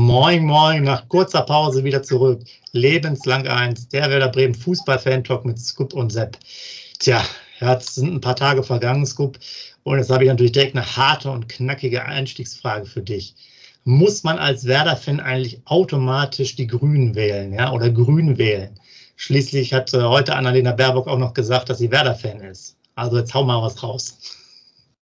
Moin, moin, nach kurzer Pause wieder zurück. Lebenslang eins, der Werder Bremen Fußball-Fan-Talk mit Scoop und Sepp. Tja, jetzt sind ein paar Tage vergangen, Scoop. Und jetzt habe ich natürlich direkt eine harte und knackige Einstiegsfrage für dich. Muss man als Werder-Fan eigentlich automatisch die Grünen wählen, ja, oder Grün wählen? Schließlich hat äh, heute Annalena Baerbock auch noch gesagt, dass sie Werder-Fan ist. Also jetzt hau mal was raus.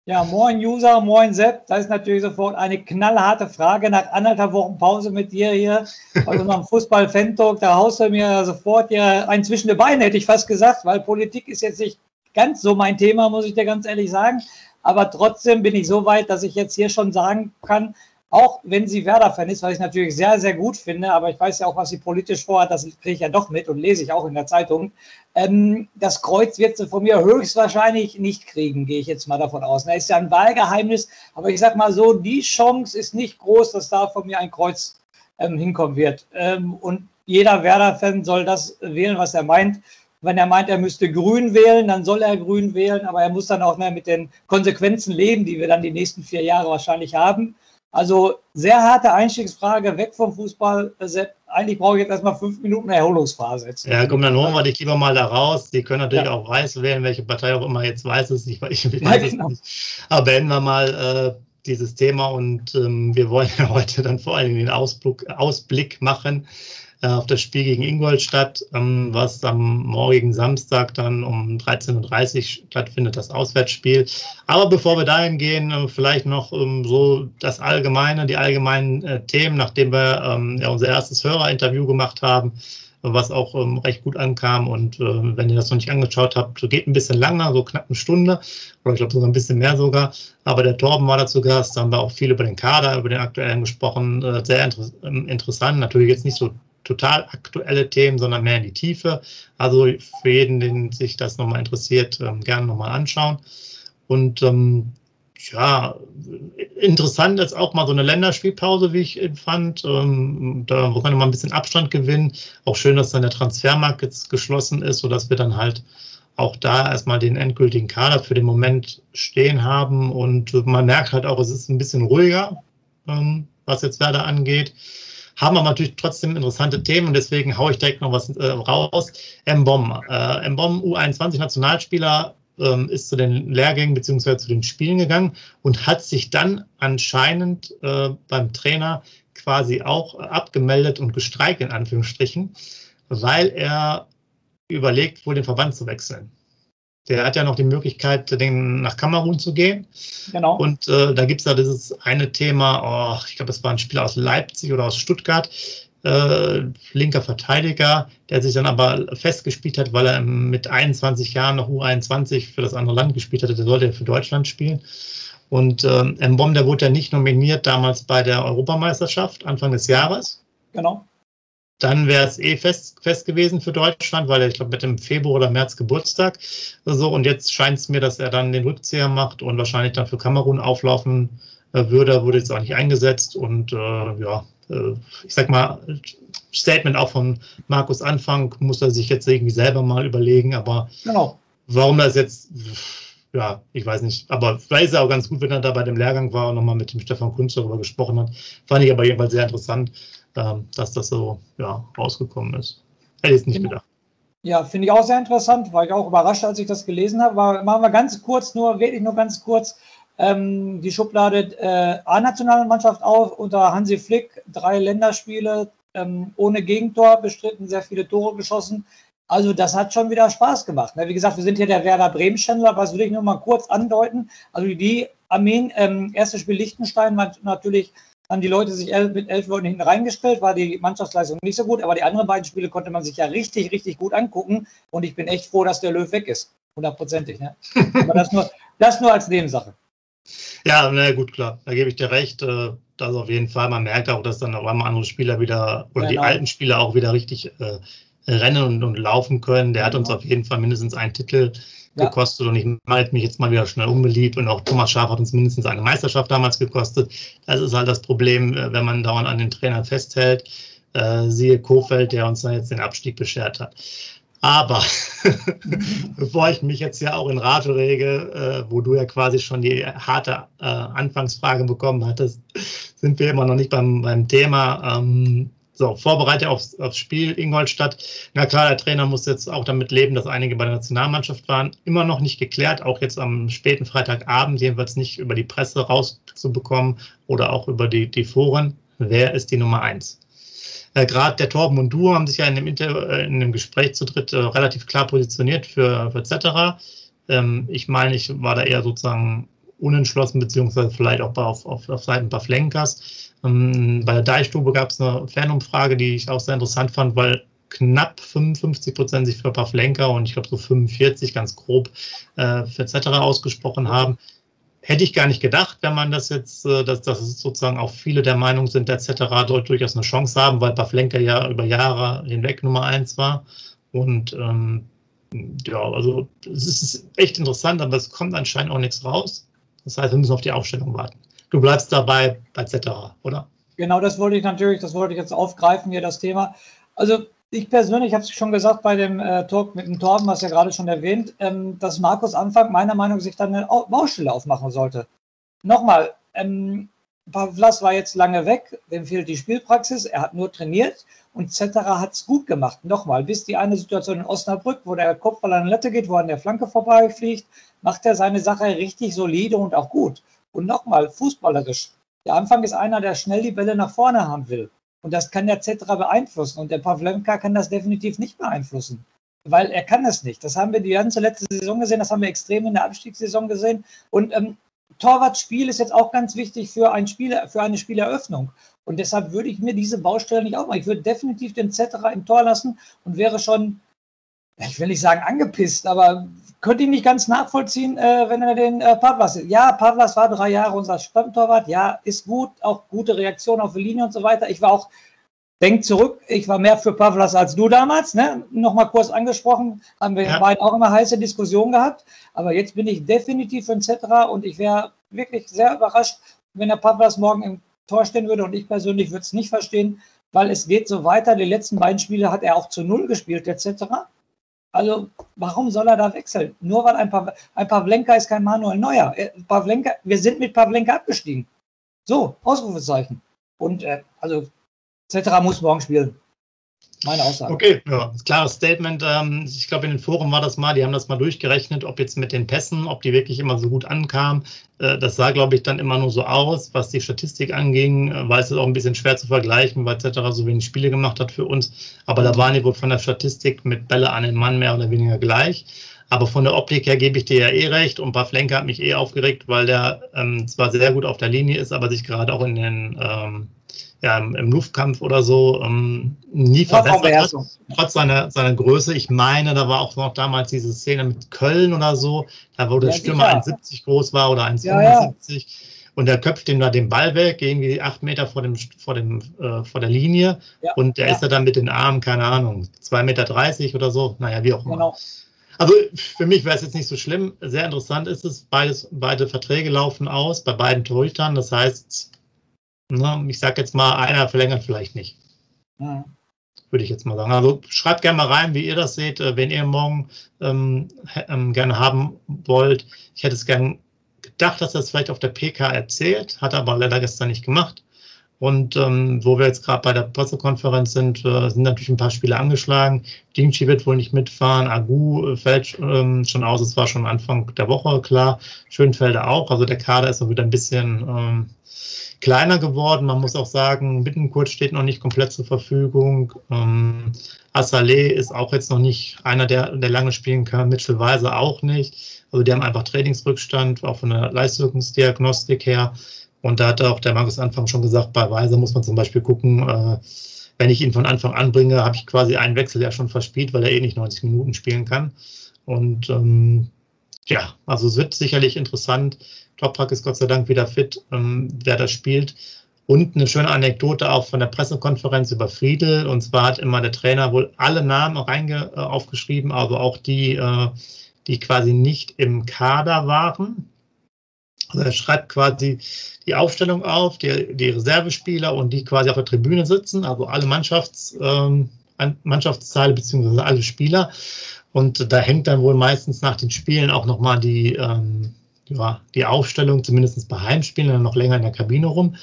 Ja, moin User, moin Sepp. Das ist natürlich sofort eine knallharte Frage nach anderthalb Wochen Pause mit dir hier bei unserem Fußball-Fan-Talk. Da haust du mir sofort ja ein zwischen die Beine, hätte ich fast gesagt, weil Politik ist jetzt nicht ganz so mein Thema, muss ich dir ganz ehrlich sagen. Aber trotzdem bin ich so weit, dass ich jetzt hier schon sagen kann, auch wenn sie Werder-Fan ist, was ich natürlich sehr, sehr gut finde, aber ich weiß ja auch, was sie politisch vorhat, das kriege ich ja doch mit und lese ich auch in der Zeitung. Ähm, das Kreuz wird sie von mir höchstwahrscheinlich nicht kriegen, gehe ich jetzt mal davon aus. Das ist ja ein Wahlgeheimnis, aber ich sage mal so, die Chance ist nicht groß, dass da von mir ein Kreuz ähm, hinkommen wird. Ähm, und jeder Werder-Fan soll das wählen, was er meint. Wenn er meint, er müsste grün wählen, dann soll er grün wählen, aber er muss dann auch mehr mit den Konsequenzen leben, die wir dann die nächsten vier Jahre wahrscheinlich haben. Also sehr harte Einstiegsfrage, weg vom Fußball. Eigentlich brauche ich jetzt erstmal fünf Minuten Erholungsphase. Jetzt. Ja, komm, dann holen wir dich lieber mal da raus. Die können natürlich ja. auch weiß wählen, welche Partei auch immer jetzt weiß es. Ich, ich weiß ja, genau. es nicht. Aber beenden wir mal äh, dieses Thema und ähm, wir wollen ja heute dann vor allem den Ausblick, Ausblick machen auf das Spiel gegen Ingolstadt, ähm, was am morgigen Samstag dann um 13.30 Uhr stattfindet, das Auswärtsspiel. Aber bevor wir dahin gehen, äh, vielleicht noch ähm, so das Allgemeine, die allgemeinen äh, Themen, nachdem wir ähm, ja unser erstes Hörerinterview gemacht haben was auch ähm, recht gut ankam. Und äh, wenn ihr das noch nicht angeschaut habt, geht ein bisschen länger, so knapp eine Stunde oder ich glaube sogar ein bisschen mehr sogar. Aber der Torben war dazu Gast, da haben wir auch viel über den Kader, über den aktuellen gesprochen. Äh, sehr inter interessant, natürlich jetzt nicht so total aktuelle Themen, sondern mehr in die Tiefe. Also für jeden, den sich das nochmal interessiert, ähm, gerne nochmal anschauen. Und ähm, ja, interessant ist auch mal so eine Länderspielpause, wie ich fand. Ähm, da kann man ein bisschen Abstand gewinnen. Auch schön, dass dann der Transfermarkt jetzt geschlossen ist, sodass wir dann halt auch da erstmal den endgültigen Kader für den Moment stehen haben. Und man merkt halt auch, es ist ein bisschen ruhiger, ähm, was jetzt Werder angeht haben aber natürlich trotzdem interessante Themen und deswegen haue ich direkt noch was äh, raus. M-Bomb. Äh, M-Bomb, U21-Nationalspieler, ähm, ist zu den Lehrgängen bzw. zu den Spielen gegangen und hat sich dann anscheinend äh, beim Trainer quasi auch abgemeldet und gestreikt, in Anführungsstrichen, weil er überlegt, wohl den Verband zu wechseln. Der hat ja noch die Möglichkeit, den, nach Kamerun zu gehen. Genau. Und äh, da gibt es ja dieses eine Thema, oh, ich glaube, es war ein Spieler aus Leipzig oder aus Stuttgart, äh, linker Verteidiger, der sich dann aber festgespielt hat, weil er mit 21 Jahren noch U21 für das andere Land gespielt hatte. Der sollte ja für Deutschland spielen. Und ähm, Mbom, der wurde ja nicht nominiert damals bei der Europameisterschaft Anfang des Jahres. Genau dann wäre es eh fest, fest gewesen für Deutschland, weil er, ich glaube, mit dem Februar oder März Geburtstag. So, und jetzt scheint es mir, dass er dann den Rückzieher macht und wahrscheinlich dann für Kamerun auflaufen äh, würde, wurde jetzt auch nicht eingesetzt. Und äh, ja, äh, ich sag mal, Statement auch von Markus Anfang, muss er sich jetzt irgendwie selber mal überlegen, aber genau. warum das jetzt, ja, ich weiß nicht, aber vielleicht ist es auch ganz gut, wenn er da bei dem Lehrgang war und nochmal mit dem Stefan Kunz darüber gesprochen hat. Fand ich aber jedenfalls sehr interessant ähm, dass das so ja, rausgekommen ist. Hätte ich es nicht genau. gedacht. Ja, finde ich auch sehr interessant, war ich auch überrascht, als ich das gelesen habe. War, machen wir ganz kurz, nur wirklich nur ganz kurz ähm, die Schublade äh, A-Nationalmannschaft auf unter Hansi Flick, drei Länderspiele, ähm, ohne Gegentor bestritten, sehr viele Tore geschossen. Also das hat schon wieder Spaß gemacht. Ne? Wie gesagt, wir sind hier der Werder Bremen-Channel, was will ich nur mal kurz andeuten. Also die Armeen, ähm, erstes Spiel Liechtenstein, war natürlich haben die Leute sich mit elf Leuten hinten reingestellt, war die Mannschaftsleistung nicht so gut, aber die anderen beiden Spiele konnte man sich ja richtig, richtig gut angucken und ich bin echt froh, dass der Löw weg ist. Hundertprozentig. Ne? aber das nur, das nur als Nebensache. Ja, na gut, klar, da gebe ich dir recht. Äh, das auf jeden Fall. Man merkt auch, dass dann auf einmal andere Spieler wieder oder genau. die alten Spieler auch wieder richtig äh, rennen und, und, laufen können. Der genau. hat uns auf jeden Fall mindestens einen Titel ja. gekostet und ich mache mich jetzt mal wieder schnell unbeliebt und auch Thomas Schaaf hat uns mindestens eine Meisterschaft damals gekostet. Das ist halt das Problem, äh, wenn man dauernd an den Trainern festhält. Äh, siehe Kofeld, der uns dann jetzt den Abstieg beschert hat. Aber bevor ich mich jetzt ja auch in Rate rege, äh, wo du ja quasi schon die harte Anfangsfrage bekommen hattest, sind wir immer noch nicht beim, beim Thema. Ähm, so, Vorbereitung aufs, aufs Spiel Ingolstadt. Na klar, der Trainer muss jetzt auch damit leben, dass einige bei der Nationalmannschaft waren. Immer noch nicht geklärt, auch jetzt am späten Freitagabend, jedenfalls nicht über die Presse rauszubekommen oder auch über die, die Foren. Wer ist die Nummer eins? Äh, Gerade der Torben und du haben sich ja in dem, Inter äh, in dem Gespräch zu dritt äh, relativ klar positioniert für, für Zetterer. Ähm, ich meine, ich war da eher sozusagen unentschlossen, beziehungsweise vielleicht auch auf, auf, auf Seiten Pavlenkas. Ähm, bei der Deichstube gab es eine Fernumfrage, die ich auch sehr interessant fand, weil knapp 55 Prozent sich für Pavlenka und ich glaube so 45 ganz grob äh, für etc. ausgesprochen haben. Hätte ich gar nicht gedacht, wenn man das jetzt, äh, dass, dass sozusagen auch viele der Meinung sind, etc. dort durchaus eine Chance haben, weil Pavlenka ja über Jahre hinweg Nummer eins war. Und ähm, ja, also es ist echt interessant, aber es kommt anscheinend auch nichts raus. Das heißt, wir müssen auf die Aufstellung warten du bleibst dabei bei Zetterer, oder? Genau, das wollte ich natürlich, das wollte ich jetzt aufgreifen hier, das Thema. Also ich persönlich habe es schon gesagt bei dem äh, Talk mit dem Torben, was ja gerade schon erwähnt, ähm, dass Markus Anfang meiner Meinung nach sich dann eine Baustelle aufmachen sollte. Nochmal, ähm, Pavlas war jetzt lange weg, dem fehlt die Spielpraxis, er hat nur trainiert und Zetterer hat es gut gemacht. Nochmal, bis die eine Situation in Osnabrück, wo der Kopfball an der Latte geht, wo an der Flanke vorbeifliegt, macht er seine Sache richtig solide und auch gut. Und nochmal, fußballerisch. Der Anfang ist einer, der schnell die Bälle nach vorne haben will. Und das kann der Zetra beeinflussen. Und der Pavlenka kann das definitiv nicht beeinflussen. Weil er kann das nicht. Das haben wir die ganze letzte Saison gesehen, das haben wir extrem in der Abstiegssaison gesehen. Und ähm, Torwartspiel ist jetzt auch ganz wichtig für, ein Spiel, für eine Spieleröffnung. Und deshalb würde ich mir diese Baustelle nicht aufmachen. Ich würde definitiv den Zetterer im Tor lassen und wäre schon, ich will nicht sagen angepisst, aber könnte ich nicht ganz nachvollziehen, äh, wenn er den äh, Pavlas. Ja, Pavlas war drei Jahre unser Stammtorwart. Ja, ist gut, auch gute Reaktion auf die Linie und so weiter. Ich war auch, denk zurück, ich war mehr für Pavlas als du damals. Ne? Nochmal kurz angesprochen, haben wir ja. beiden auch immer heiße Diskussionen gehabt. Aber jetzt bin ich definitiv für Cetera und ich wäre wirklich sehr überrascht, wenn der Pavlas morgen im Tor stehen würde. Und ich persönlich würde es nicht verstehen, weil es geht so weiter. Die letzten beiden Spiele hat er auch zu Null gespielt, etc. Also warum soll er da wechseln? Nur weil ein, pa ein Pavlenka ist kein Manuel Neuer. Äh, Pavlenka, wir sind mit Pavlenka abgestiegen. So, Ausrufezeichen. Und äh, also Cetera muss morgen spielen. Meine Aussage. Okay, ja, klares Statement. Ähm, ich glaube, in den Foren war das mal, die haben das mal durchgerechnet, ob jetzt mit den Pässen, ob die wirklich immer so gut ankamen. Äh, das sah, glaube ich, dann immer nur so aus, was die Statistik anging, äh, war es auch ein bisschen schwer zu vergleichen, weil etc. so wenig Spiele gemacht hat für uns. Aber da waren die wohl von der Statistik mit Bälle an den Mann mehr oder weniger gleich. Aber von der Optik her gebe ich dir ja eh recht. Und Pavlenka hat mich eh aufgeregt, weil der ähm, zwar sehr gut auf der Linie ist, aber sich gerade auch in den ähm, ja, im Luftkampf oder so ähm, nie verbessert hat, trotz seiner, seiner Größe. Ich meine, da war auch noch damals diese Szene mit Köln oder so, da wo der ja, Stürmer 1,70 groß war oder 1,75 ja, ja. und der köpft ihm da den Ball weg, irgendwie acht Meter vor, dem, vor, dem, äh, vor der Linie ja, und der ist da dann mit den Armen, keine Ahnung, 2,30 Meter oder so, naja, wie auch immer. Genau. Also für mich wäre es jetzt nicht so schlimm. Sehr interessant ist es, beides, beide Verträge laufen aus bei beiden Torhütern. Das heißt, Ne? Ich sage jetzt mal, einer verlängert vielleicht nicht. Ja. Würde ich jetzt mal sagen. Also schreibt gerne mal rein, wie ihr das seht, äh, wenn ihr morgen ähm, ähm, gerne haben wollt. Ich hätte es gerne gedacht, dass er es vielleicht auf der PK erzählt, hat aber leider gestern nicht gemacht. Und ähm, wo wir jetzt gerade bei der Pressekonferenz sind, äh, sind natürlich ein paar Spiele angeschlagen. Dingchi wird wohl nicht mitfahren, Agu äh, fällt ähm, schon aus, es war schon Anfang der Woche klar. Schönfelder auch, also der Kader ist auch wieder ein bisschen ähm, kleiner geworden. Man muss auch sagen, Bittenkurt steht noch nicht komplett zur Verfügung. Ähm, Assalé ist auch jetzt noch nicht einer, der, der lange spielen kann. Mitchell Weiser auch nicht. Also die haben einfach Trainingsrückstand, auch von der Leistungsdiagnostik her. Und da hat auch der Markus Anfang schon gesagt, bei Weiser muss man zum Beispiel gucken, äh, wenn ich ihn von Anfang an bringe, habe ich quasi einen Wechsel ja schon verspielt, weil er eh nicht 90 Minuten spielen kann. Und ähm, ja, also es wird sicherlich interessant. Toprak ist Gott sei Dank wieder fit, ähm, wer das spielt. Und eine schöne Anekdote auch von der Pressekonferenz über Friedel. Und zwar hat immer der Trainer wohl alle Namen reinge, äh, aufgeschrieben, also auch die, äh, die quasi nicht im Kader waren. Also er schreibt quasi die Aufstellung auf, die, die Reservespieler und die quasi auf der Tribüne sitzen, also alle Mannschafts, ähm, Mannschaftsteile beziehungsweise alle Spieler. Und da hängt dann wohl meistens nach den Spielen auch nochmal die, ähm, ja, die Aufstellung, zumindest bei Heimspielen, dann noch länger in der Kabine rum.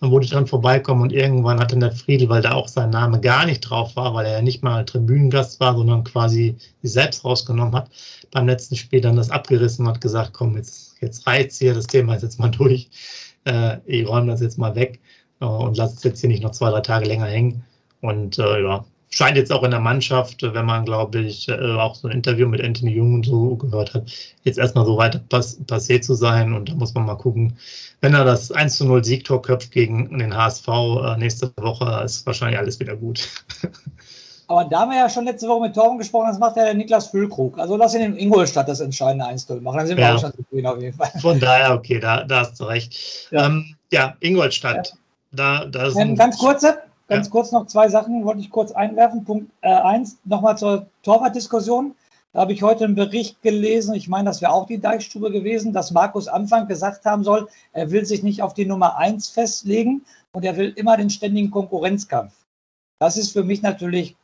Dann wurde dann vorbeikommen und irgendwann hat dann der Friedel, weil da auch sein Name gar nicht drauf war, weil er ja nicht mal Tribünengast war, sondern quasi sich selbst rausgenommen hat, beim letzten Spiel dann das abgerissen und hat gesagt, komm, jetzt, jetzt reizt hier, das Thema ist jetzt mal durch. Äh, ich räume das jetzt mal weg äh, und lasse es jetzt hier nicht noch zwei, drei Tage länger hängen. Und äh, ja, scheint jetzt auch in der Mannschaft, wenn man, glaube ich, äh, auch so ein Interview mit Anthony Jung und so gehört hat, jetzt erstmal so weit pass passiert zu sein. Und da muss man mal gucken, wenn er das 1 zu 0 Siegtor köpft gegen den HSV äh, nächste Woche, ist wahrscheinlich alles wieder gut. Aber da haben wir ja schon letzte Woche mit Torben gesprochen, das macht ja der Niklas Füllkrug. Also lass ihn in Ingolstadt das entscheidende 1-0 machen. Dann sind wir ja. auch schon zufrieden auf jeden Fall. Von daher, okay, da, da hast du recht. Ja, ähm, ja Ingolstadt. Ja. Da, da sind ganz kurze, Ganz ja. kurz noch zwei Sachen wollte ich kurz einwerfen. Punkt 1, äh, nochmal zur Torwartdiskussion. Da habe ich heute einen Bericht gelesen, ich meine, das wäre auch die Deichstube gewesen, dass Markus Anfang gesagt haben soll, er will sich nicht auf die Nummer 1 festlegen und er will immer den ständigen Konkurrenzkampf. Das ist für mich natürlich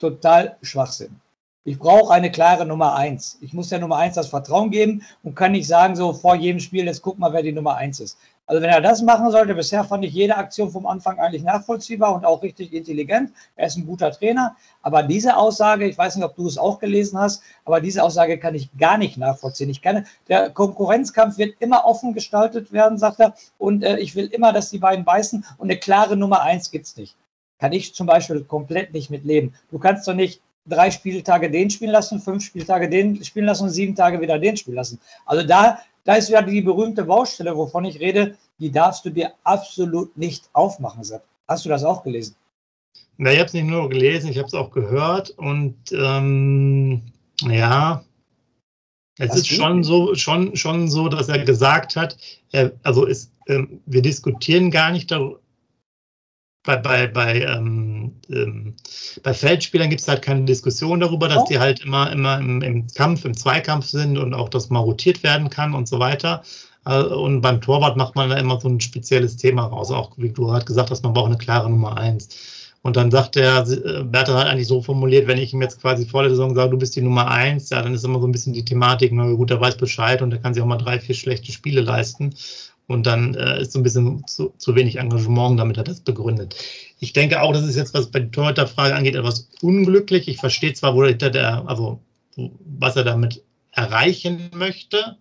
total Schwachsinn. Ich brauche eine klare Nummer 1. Ich muss der Nummer 1 das Vertrauen geben und kann nicht sagen, so vor jedem Spiel, jetzt guck mal, wer die Nummer 1 ist. Also wenn er das machen sollte, bisher fand ich jede Aktion vom Anfang eigentlich nachvollziehbar und auch richtig intelligent. Er ist ein guter Trainer. Aber diese Aussage, ich weiß nicht, ob du es auch gelesen hast, aber diese Aussage kann ich gar nicht nachvollziehen. Ich kann, der Konkurrenzkampf wird immer offen gestaltet werden, sagt er. Und äh, ich will immer, dass die beiden beißen. Und eine klare Nummer eins gibt es nicht. Kann ich zum Beispiel komplett nicht mitleben. Du kannst doch nicht drei Spieltage den spielen lassen, fünf Spieltage den spielen lassen und sieben Tage wieder den spielen lassen. Also da da ist ja die berühmte Baustelle, wovon ich rede, die darfst du dir absolut nicht aufmachen, Sepp. Hast du das auch gelesen? Na, ich habe es nicht nur gelesen, ich habe es auch gehört und ähm, ja, es Was ist schon so, schon, schon so, dass er gesagt hat, er, also ist, ähm, wir diskutieren gar nicht darüber, bei, bei, bei, ähm, ähm, bei Feldspielern gibt es halt keine Diskussion darüber, dass oh. die halt immer, immer im, im, Kampf, im Zweikampf sind und auch, dass mal rotiert werden kann und so weiter. Äh, und beim Torwart macht man da immer so ein spezielles Thema raus. Auch wie du gerade gesagt hast, man braucht eine klare Nummer eins. Und dann sagt der, äh, Bertha hat eigentlich so formuliert, wenn ich ihm jetzt quasi vor der Saison sage, du bist die Nummer eins, ja, dann ist immer so ein bisschen die Thematik, na gut, der weiß Bescheid und der kann sich auch mal drei, vier schlechte Spiele leisten. Und dann äh, ist so ein bisschen zu, zu, wenig Engagement, damit er das begründet. Ich denke auch, das ist jetzt, was bei der Torhüterfrage angeht, etwas unglücklich. Ich verstehe zwar, wo der, also, was er damit erreichen möchte,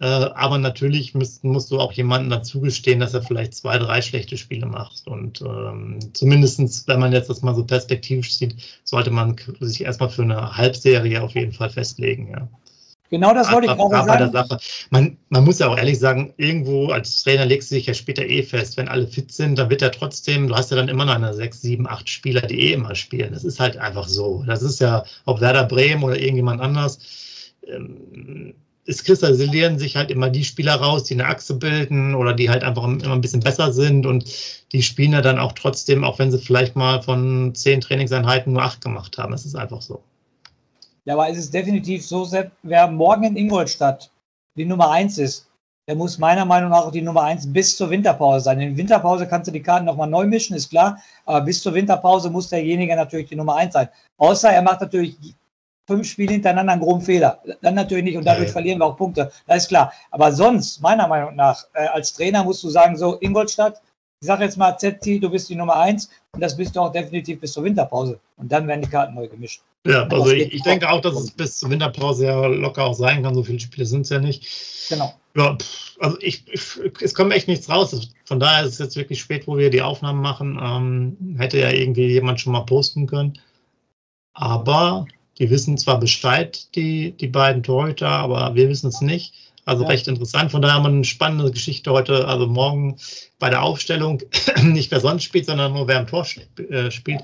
äh, aber natürlich müsst, musst du auch jemandem dazugestehen, dass er vielleicht zwei, drei schlechte Spiele macht. Und ähm, zumindest, wenn man jetzt das mal so perspektivisch sieht, sollte man sich erstmal für eine Halbserie auf jeden Fall festlegen, ja. Genau das wollte ich gerade sagen. Sache. Man, man muss ja auch ehrlich sagen, irgendwo als Trainer legst du dich ja später eh fest, wenn alle fit sind, dann wird er trotzdem, du hast ja dann immer noch eine sechs, sieben, acht Spieler, die eh immer spielen. Das ist halt einfach so. Das ist ja, ob Werder Bremen oder irgendjemand anders, ähm, es kristallisieren sich halt immer die Spieler raus, die eine Achse bilden oder die halt einfach immer ein bisschen besser sind und die spielen ja dann auch trotzdem, auch wenn sie vielleicht mal von zehn Trainingseinheiten nur acht gemacht haben. Es ist einfach so. Ja, aber es ist definitiv so, Sepp, wer morgen in Ingolstadt die Nummer eins ist, der muss meiner Meinung nach auch die Nummer eins bis zur Winterpause sein. In der Winterpause kannst du die Karten nochmal neu mischen, ist klar. Aber bis zur Winterpause muss derjenige natürlich die Nummer eins sein. Außer er macht natürlich fünf Spiele hintereinander einen groben Fehler. Dann natürlich nicht und dadurch ja, verlieren wir auch Punkte. Das ist klar. Aber sonst, meiner Meinung nach, äh, als Trainer musst du sagen, so Ingolstadt, ich sage jetzt mal, ZT, du bist die Nummer eins und das bist du auch definitiv bis zur Winterpause. Und dann werden die Karten neu gemischt. Ja, also ich, ich denke auch, dass es bis zur Winterpause ja locker auch sein kann. So viele Spiele sind es ja nicht. Genau. Ja, also ich, ich, es kommt echt nichts raus. Von daher ist es jetzt wirklich spät, wo wir die Aufnahmen machen. Ähm, hätte ja irgendwie jemand schon mal posten können. Aber die wissen zwar Bescheid, die, die beiden Torhüter, aber wir wissen es nicht. Also ja. recht interessant. Von daher haben wir eine spannende Geschichte heute, also morgen bei der Aufstellung. nicht wer sonst spielt, sondern nur wer im Tor äh, spielt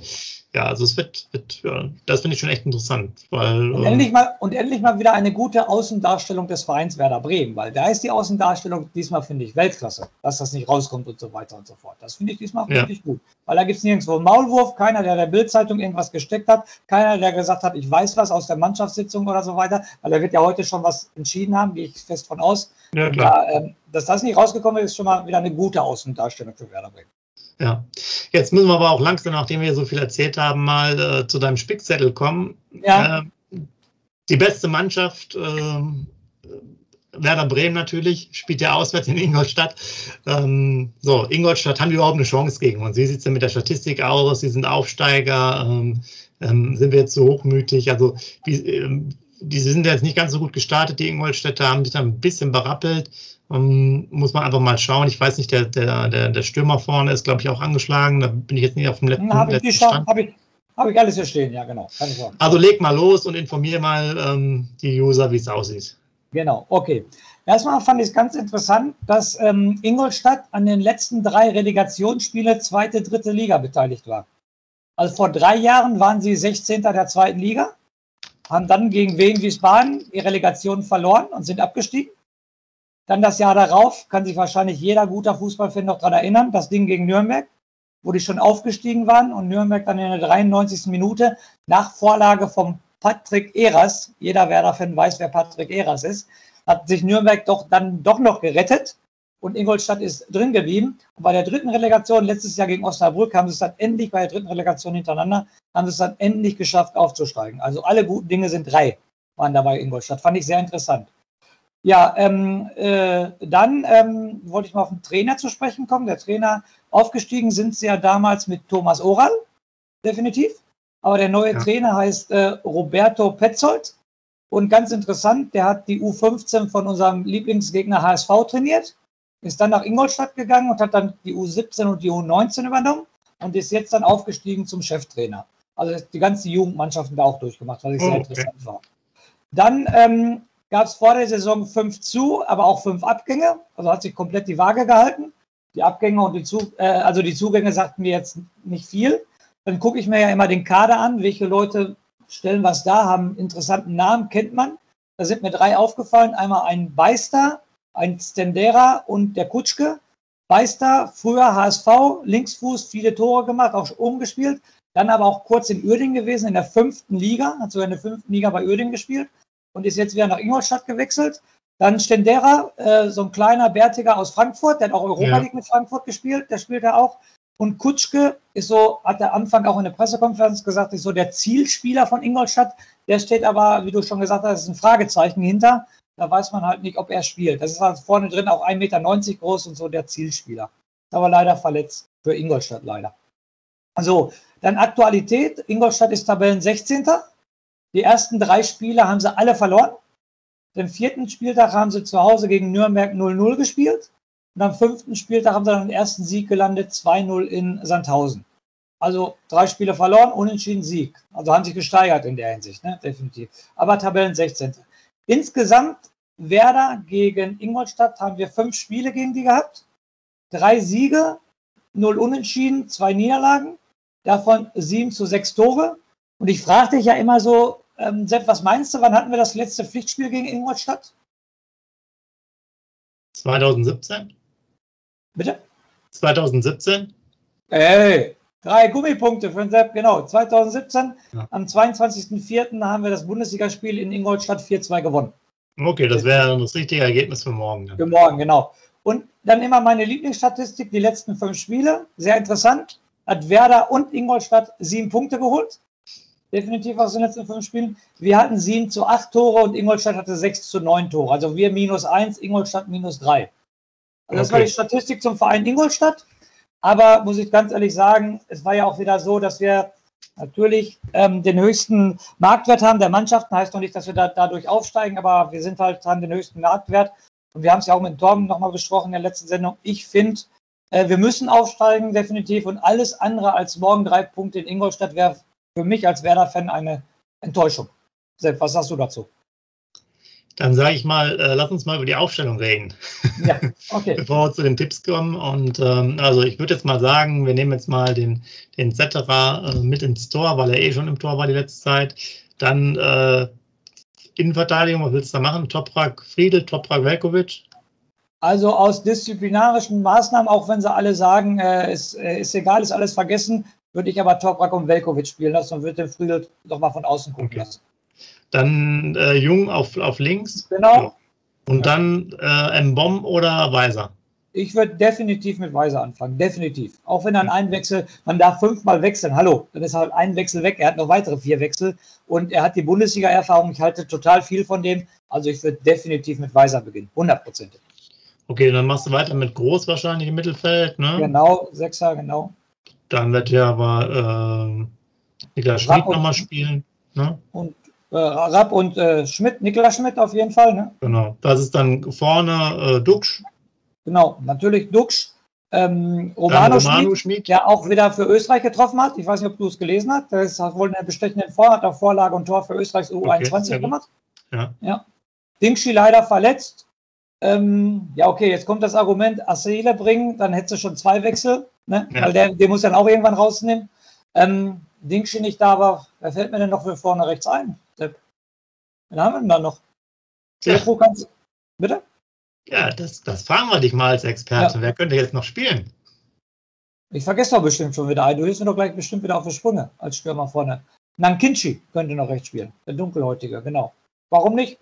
ja, also es wird, wird ja, das finde ich schon echt interessant. Weil, und, endlich mal, und endlich mal wieder eine gute Außendarstellung des Vereins Werder Bremen, weil da ist die Außendarstellung diesmal, finde ich, Weltklasse, dass das nicht rauskommt und so weiter und so fort. Das finde ich diesmal ja. wirklich gut. Weil da gibt es nirgendwo einen Maulwurf, keiner, der der Bildzeitung irgendwas gesteckt hat, keiner, der gesagt hat, ich weiß was aus der Mannschaftssitzung oder so weiter, weil er wird ja heute schon was entschieden haben, gehe ich fest von aus. Ja, klar. Da, ähm, dass das nicht rausgekommen ist, ist schon mal wieder eine gute Außendarstellung für Werder Bremen. Ja, jetzt müssen wir aber auch langsam, nachdem wir so viel erzählt haben, mal äh, zu deinem Spickzettel kommen. Ja. Äh, die beste Mannschaft, äh, Werder Bremen natürlich, spielt ja auswärts in Ingolstadt. Ähm, so, Ingolstadt haben die überhaupt eine Chance gegen uns? Wie sieht es denn mit der Statistik aus? Sie sind Aufsteiger. Ähm, ähm, sind wir jetzt so hochmütig? Also, wie, ähm, die sind jetzt nicht ganz so gut gestartet, die Ingolstädter haben sich da ein bisschen berappelt. Um, muss man einfach mal schauen. Ich weiß nicht, der, der, der, der Stürmer vorne ist, glaube ich, auch angeschlagen. Da bin ich jetzt nicht auf dem letzten, Habe ich, Stand. Hab ich, hab ich alles verstehen, ja, genau. also leg mal los und informiere mal ähm, die User, wie es aussieht. Genau, okay. Erstmal fand ich es ganz interessant, dass ähm, Ingolstadt an den letzten drei Relegationsspielen zweite, dritte Liga beteiligt war. Also vor drei Jahren waren sie 16. der zweiten Liga, haben dann gegen Wien Wiesbaden die Relegation verloren und sind abgestiegen. Dann das Jahr darauf kann sich wahrscheinlich jeder guter Fußballfan noch daran erinnern, das Ding gegen Nürnberg, wo die schon aufgestiegen waren und Nürnberg dann in der 93. Minute nach Vorlage vom Patrick Eras, jeder Werder-Fan weiß, wer Patrick Eras ist, hat sich Nürnberg doch dann doch noch gerettet und Ingolstadt ist drin geblieben. Und bei der dritten Relegation letztes Jahr gegen Osnabrück haben sie es dann endlich bei der dritten Relegation hintereinander, haben sie es dann endlich geschafft aufzusteigen. Also alle guten Dinge sind drei, waren dabei Ingolstadt. Fand ich sehr interessant. Ja, ähm, äh, dann ähm, wollte ich mal auf den Trainer zu sprechen kommen. Der Trainer, aufgestiegen sind sie ja damals mit Thomas Oral, definitiv. Aber der neue ja. Trainer heißt äh, Roberto Petzold. Und ganz interessant, der hat die U15 von unserem Lieblingsgegner HSV trainiert, ist dann nach Ingolstadt gegangen und hat dann die U17 und die U19 übernommen und ist jetzt dann aufgestiegen zum Cheftrainer. Also die ganze Jugendmannschaften da auch durchgemacht, was ich sehr oh, okay. interessant war. Dann ähm, gab es vor der Saison fünf zu, aber auch fünf Abgänge. Also hat sich komplett die Waage gehalten. Die Abgänge und die, Zug äh, also die Zugänge sagten mir jetzt nicht viel. Dann gucke ich mir ja immer den Kader an, welche Leute stellen was da, haben interessanten Namen, kennt man. Da sind mir drei aufgefallen. Einmal ein Beister, ein Stendera und der Kutschke. Beister, früher HSV, Linksfuß, viele Tore gemacht, auch umgespielt. Dann aber auch kurz in Uerdingen gewesen, in der fünften Liga, hat sogar in der fünften Liga bei Uerdingen gespielt und ist jetzt wieder nach Ingolstadt gewechselt. Dann Stendera, äh, so ein kleiner Bärtiger aus Frankfurt, der hat auch Europa ja. League mit Frankfurt gespielt, der spielt er auch. Und Kutschke ist so, hat der Anfang auch in der Pressekonferenz gesagt, ist so der Zielspieler von Ingolstadt. Der steht aber, wie du schon gesagt hast, ist ein Fragezeichen hinter. Da weiß man halt nicht, ob er spielt. Das ist halt vorne drin auch 1,90 Meter groß und so der Zielspieler. Ist aber leider verletzt. Für Ingolstadt leider. Also, dann Aktualität. Ingolstadt ist Tabellen 16. Die ersten drei Spiele haben sie alle verloren. Den vierten Spieltag haben sie zu Hause gegen Nürnberg 0-0 gespielt. Und am fünften Spieltag haben sie dann den ersten Sieg gelandet, 2-0 in Sandhausen. Also drei Spiele verloren, unentschieden Sieg. Also haben sich gesteigert in der Hinsicht, ne? definitiv. Aber Tabellen 16. Insgesamt Werder gegen Ingolstadt haben wir fünf Spiele gegen die gehabt. Drei Siege, null Unentschieden, zwei Niederlagen. Davon sieben zu sechs Tore. Und ich frage dich ja immer so, ähm, Sepp, was meinst du, wann hatten wir das letzte Pflichtspiel gegen Ingolstadt? 2017. Bitte? 2017. Ey, drei Gummipunkte für den Sepp, genau. 2017, ja. am 22.04. haben wir das Bundesligaspiel in Ingolstadt 4-2 gewonnen. Okay, das wäre das richtige Ergebnis für morgen. Dann. Für morgen, genau. Und dann immer meine Lieblingsstatistik, die letzten fünf Spiele. Sehr interessant. Hat Werder und Ingolstadt sieben Punkte geholt definitiv aus den letzten fünf Spielen. Wir hatten sieben zu acht Tore und Ingolstadt hatte sechs zu neun Tore. Also wir minus eins, Ingolstadt minus drei. Also das okay. war die Statistik zum Verein Ingolstadt. Aber muss ich ganz ehrlich sagen, es war ja auch wieder so, dass wir natürlich ähm, den höchsten Marktwert haben der Mannschaften. Heißt noch nicht, dass wir da, dadurch aufsteigen, aber wir sind halt, haben den höchsten Marktwert. Und wir haben es ja auch mit Torben nochmal besprochen in der letzten Sendung. Ich finde, äh, wir müssen aufsteigen, definitiv. Und alles andere als morgen drei Punkte in Ingolstadt wäre für mich als Werder-Fan eine Enttäuschung. Sepp, was sagst du dazu? Dann sage ich mal, äh, lass uns mal über die Aufstellung reden. Ja, okay. Bevor wir zu den Tipps kommen. Und ähm, also ich würde jetzt mal sagen, wir nehmen jetzt mal den, den Zetterer äh, mit ins Tor, weil er eh schon im Tor war die letzte Zeit. Dann äh, Innenverteidigung, was willst du da machen? Toprak Friedel, Toprak Velkovic? Also aus disziplinarischen Maßnahmen, auch wenn sie alle sagen, äh, ist, äh, ist egal, ist alles vergessen, würde ich aber Toprak und Velkovic spielen lassen und würde den Friedel doch mal von außen gucken okay. lassen. Dann äh, Jung auf, auf links. Genau. Und dann äh, Mbom oder Weiser. Ich würde definitiv mit Weiser anfangen, definitiv. Auch wenn dann ein Wechsel, man darf fünfmal wechseln, hallo, dann ist halt ein Wechsel weg. Er hat noch weitere vier Wechsel und er hat die Bundesliga-Erfahrung. Ich halte total viel von dem. Also ich würde definitiv mit Weiser beginnen, hundertprozentig. Okay, dann machst du weiter mit Groß wahrscheinlich im Mittelfeld, ne? Genau, Sechser, genau. Dann wird ja aber äh, Niklas Schmid nochmal spielen. Ne? Und äh, Rapp und äh, Schmidt, Niklas Schmidt auf jeden Fall. Ne? Genau, das ist dann vorne äh, Duxch. Genau, natürlich Duxch. Ähm, Romano, Romano Schmid, der auch wieder für Österreich getroffen hat. Ich weiß nicht, ob du es gelesen hast. Der ist wohl eine bestechende hat Vorlage und Tor für Österreichs U21 okay, gemacht. Ja. ja. Dingschi leider verletzt. Ähm, ja, okay, jetzt kommt das Argument, Asile bringen, dann hättest du schon zwei Wechsel, ne? Ja. weil der, der muss dann auch irgendwann rausnehmen. Ähm, Dingschi nicht da war, wer fällt mir denn noch für vorne rechts ein? Wen haben wir denn da noch? Ja. Kannst, bitte? Ja, das, das fragen wir dich mal als Experte. Ja. Wer könnte jetzt noch spielen? Ich vergesse doch bestimmt schon wieder einen. Du hilfst mir doch gleich bestimmt wieder auf die Sprünge als Stürmer vorne. Nankinchi könnte noch rechts spielen. Der Dunkelhäutige, genau. Warum nicht?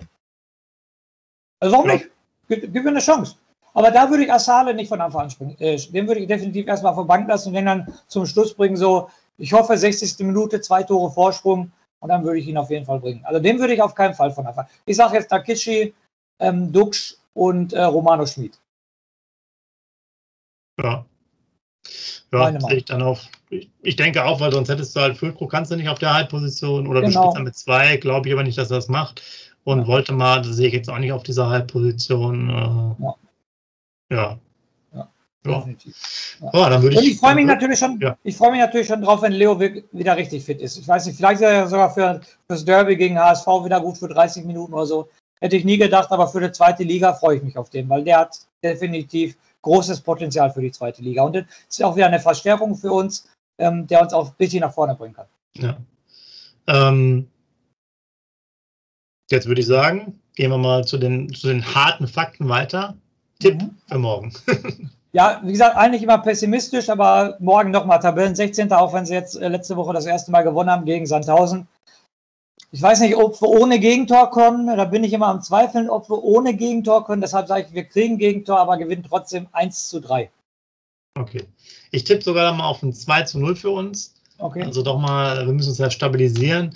Also warum ja. nicht? Gib, gib, mir eine Chance. Aber da würde ich Asale nicht von Anfang an springen. Äh, den würde ich definitiv erstmal von Bank lassen und den dann zum Schluss bringen, so, ich hoffe, 60. Minute, zwei Tore Vorsprung und dann würde ich ihn auf jeden Fall bringen. Also den würde ich auf keinen Fall von Anfang. Ich sage jetzt Takishi, ähm, Dux und äh, Romano Schmid. Ja. Ja, ich dann auch. Ich, ich, denke auch, weil sonst hättest du halt Füllkrug kannst du nicht auf der Halbposition oder genau. du spielst dann mit zwei, glaube ich aber nicht, dass er das macht. Und ja. wollte mal, das sehe ich jetzt auch nicht auf dieser Halbposition. Äh, ja. ja. Ja. Ja. Oh, dann würde ich, ich freue mich natürlich schon, ja. ich freue mich natürlich schon drauf, wenn Leo wieder richtig fit ist. Ich weiß nicht, vielleicht ist er sogar für das Derby gegen HSV wieder gut für 30 Minuten oder so. Hätte ich nie gedacht, aber für die zweite Liga freue ich mich auf den, weil der hat definitiv großes Potenzial für die zweite Liga. Und das ist auch wieder eine Verstärkung für uns, ähm, der uns auch ein bisschen nach vorne bringen kann. Ja. Ähm, jetzt würde ich sagen, gehen wir mal zu den, zu den harten Fakten weiter. Tipp mhm. für morgen. Ja, wie gesagt, eigentlich immer pessimistisch, aber morgen nochmal Tabellen 16. Auch wenn sie jetzt äh, letzte Woche das erste Mal gewonnen haben gegen Sandhausen. Ich weiß nicht, ob wir ohne Gegentor kommen. Da bin ich immer am Zweifeln, ob wir ohne Gegentor können. Deshalb sage ich, wir kriegen Gegentor, aber gewinnen trotzdem 1 zu 3. Okay. Ich tippe sogar mal auf ein 2 zu 0 für uns. Okay. Also doch mal, wir müssen uns ja stabilisieren.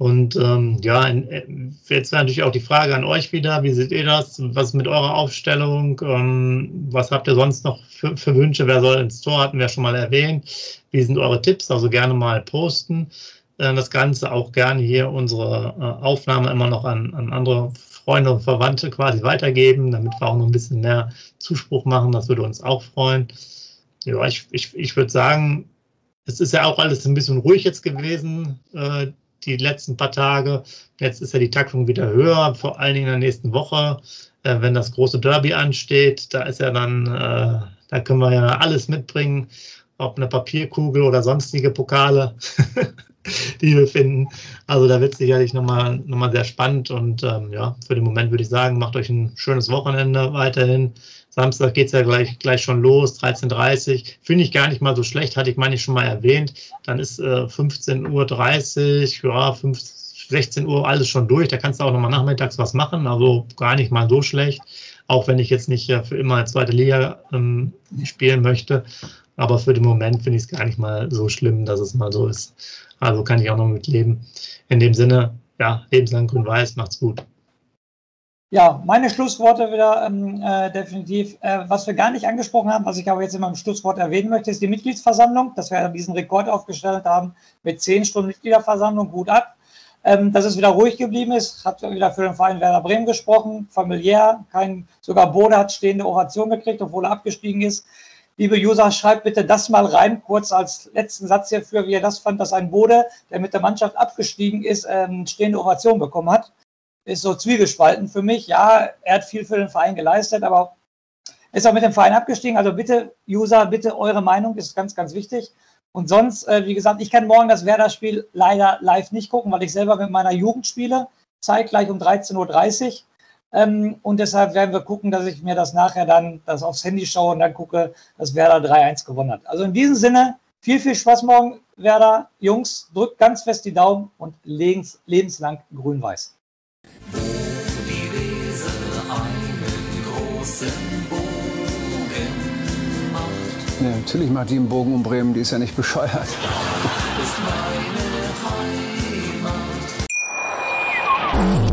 Und ähm, ja, äh, jetzt wäre natürlich auch die Frage an euch wieder, wie seht ihr das? Was mit eurer Aufstellung? Ähm, was habt ihr sonst noch für, für, Wünsche? Wer soll ins Tor? Hatten wir schon mal erwähnt. Wie sind eure Tipps? Also gerne mal posten. Äh, das Ganze auch gerne hier unsere äh, Aufnahme immer noch an, an andere Freunde und Verwandte quasi weitergeben, damit wir auch noch ein bisschen mehr Zuspruch machen. Das würde uns auch freuen. Ja, ich, ich, ich würde sagen, es ist ja auch alles ein bisschen ruhig jetzt gewesen, äh, die letzten paar Tage. Jetzt ist ja die Taktung wieder höher, vor allen Dingen in der nächsten Woche, äh, wenn das große Derby ansteht. Da ist ja dann, äh, da können wir ja alles mitbringen, ob eine Papierkugel oder sonstige Pokale, die wir finden. Also da wird es sicherlich nochmal noch mal sehr spannend und ähm, ja, für den Moment würde ich sagen, macht euch ein schönes Wochenende weiterhin. Samstag geht es ja gleich, gleich schon los, 13.30 Uhr. Finde ich gar nicht mal so schlecht, hatte ich meine ich schon mal erwähnt. Dann ist äh, 15.30 Uhr, ja, 15, 16 Uhr alles schon durch. Da kannst du auch nochmal nachmittags was machen, also gar nicht mal so schlecht. Auch wenn ich jetzt nicht äh, für immer zweite Liga ähm, spielen möchte. Aber für den Moment finde ich es gar nicht mal so schlimm, dass es mal so ist. Also kann ich auch noch mit leben. In dem Sinne, ja, lebenslang grün-weiß, macht's gut. Ja, meine Schlussworte wieder ähm, äh, definitiv. Äh, was wir gar nicht angesprochen haben, was ich aber jetzt in meinem Schlusswort erwähnen möchte, ist die Mitgliedsversammlung, dass wir diesen Rekord aufgestellt haben mit zehn Stunden Mitgliederversammlung. Gut ab. Ähm, dass es wieder ruhig geblieben ist, hat wieder für den Verein Werder Bremen gesprochen, familiär, kein, sogar Bode hat stehende Ovation gekriegt, obwohl er abgestiegen ist. Liebe User, schreibt bitte das mal rein, kurz als letzten Satz hierfür, wie ihr das fand, dass ein Bode, der mit der Mannschaft abgestiegen ist, ähm, stehende Ovation bekommen hat. Ist so zwiegespalten für mich. Ja, er hat viel für den Verein geleistet, aber ist auch mit dem Verein abgestiegen. Also bitte, User, bitte eure Meinung ist ganz, ganz wichtig. Und sonst, äh, wie gesagt, ich kann morgen das Werder-Spiel leider live nicht gucken, weil ich selber mit meiner Jugend spiele, zeitgleich um 13.30 Uhr. Ähm, und deshalb werden wir gucken, dass ich mir das nachher dann das aufs Handy schaue und dann gucke, dass Werder 3-1 gewonnen hat. Also in diesem Sinne, viel, viel Spaß morgen, Werder. Jungs, drückt ganz fest die Daumen und lebens, lebenslang grün-weiß. Ja, natürlich macht die einen Bogen um Bremen, die ist ja nicht bescheuert.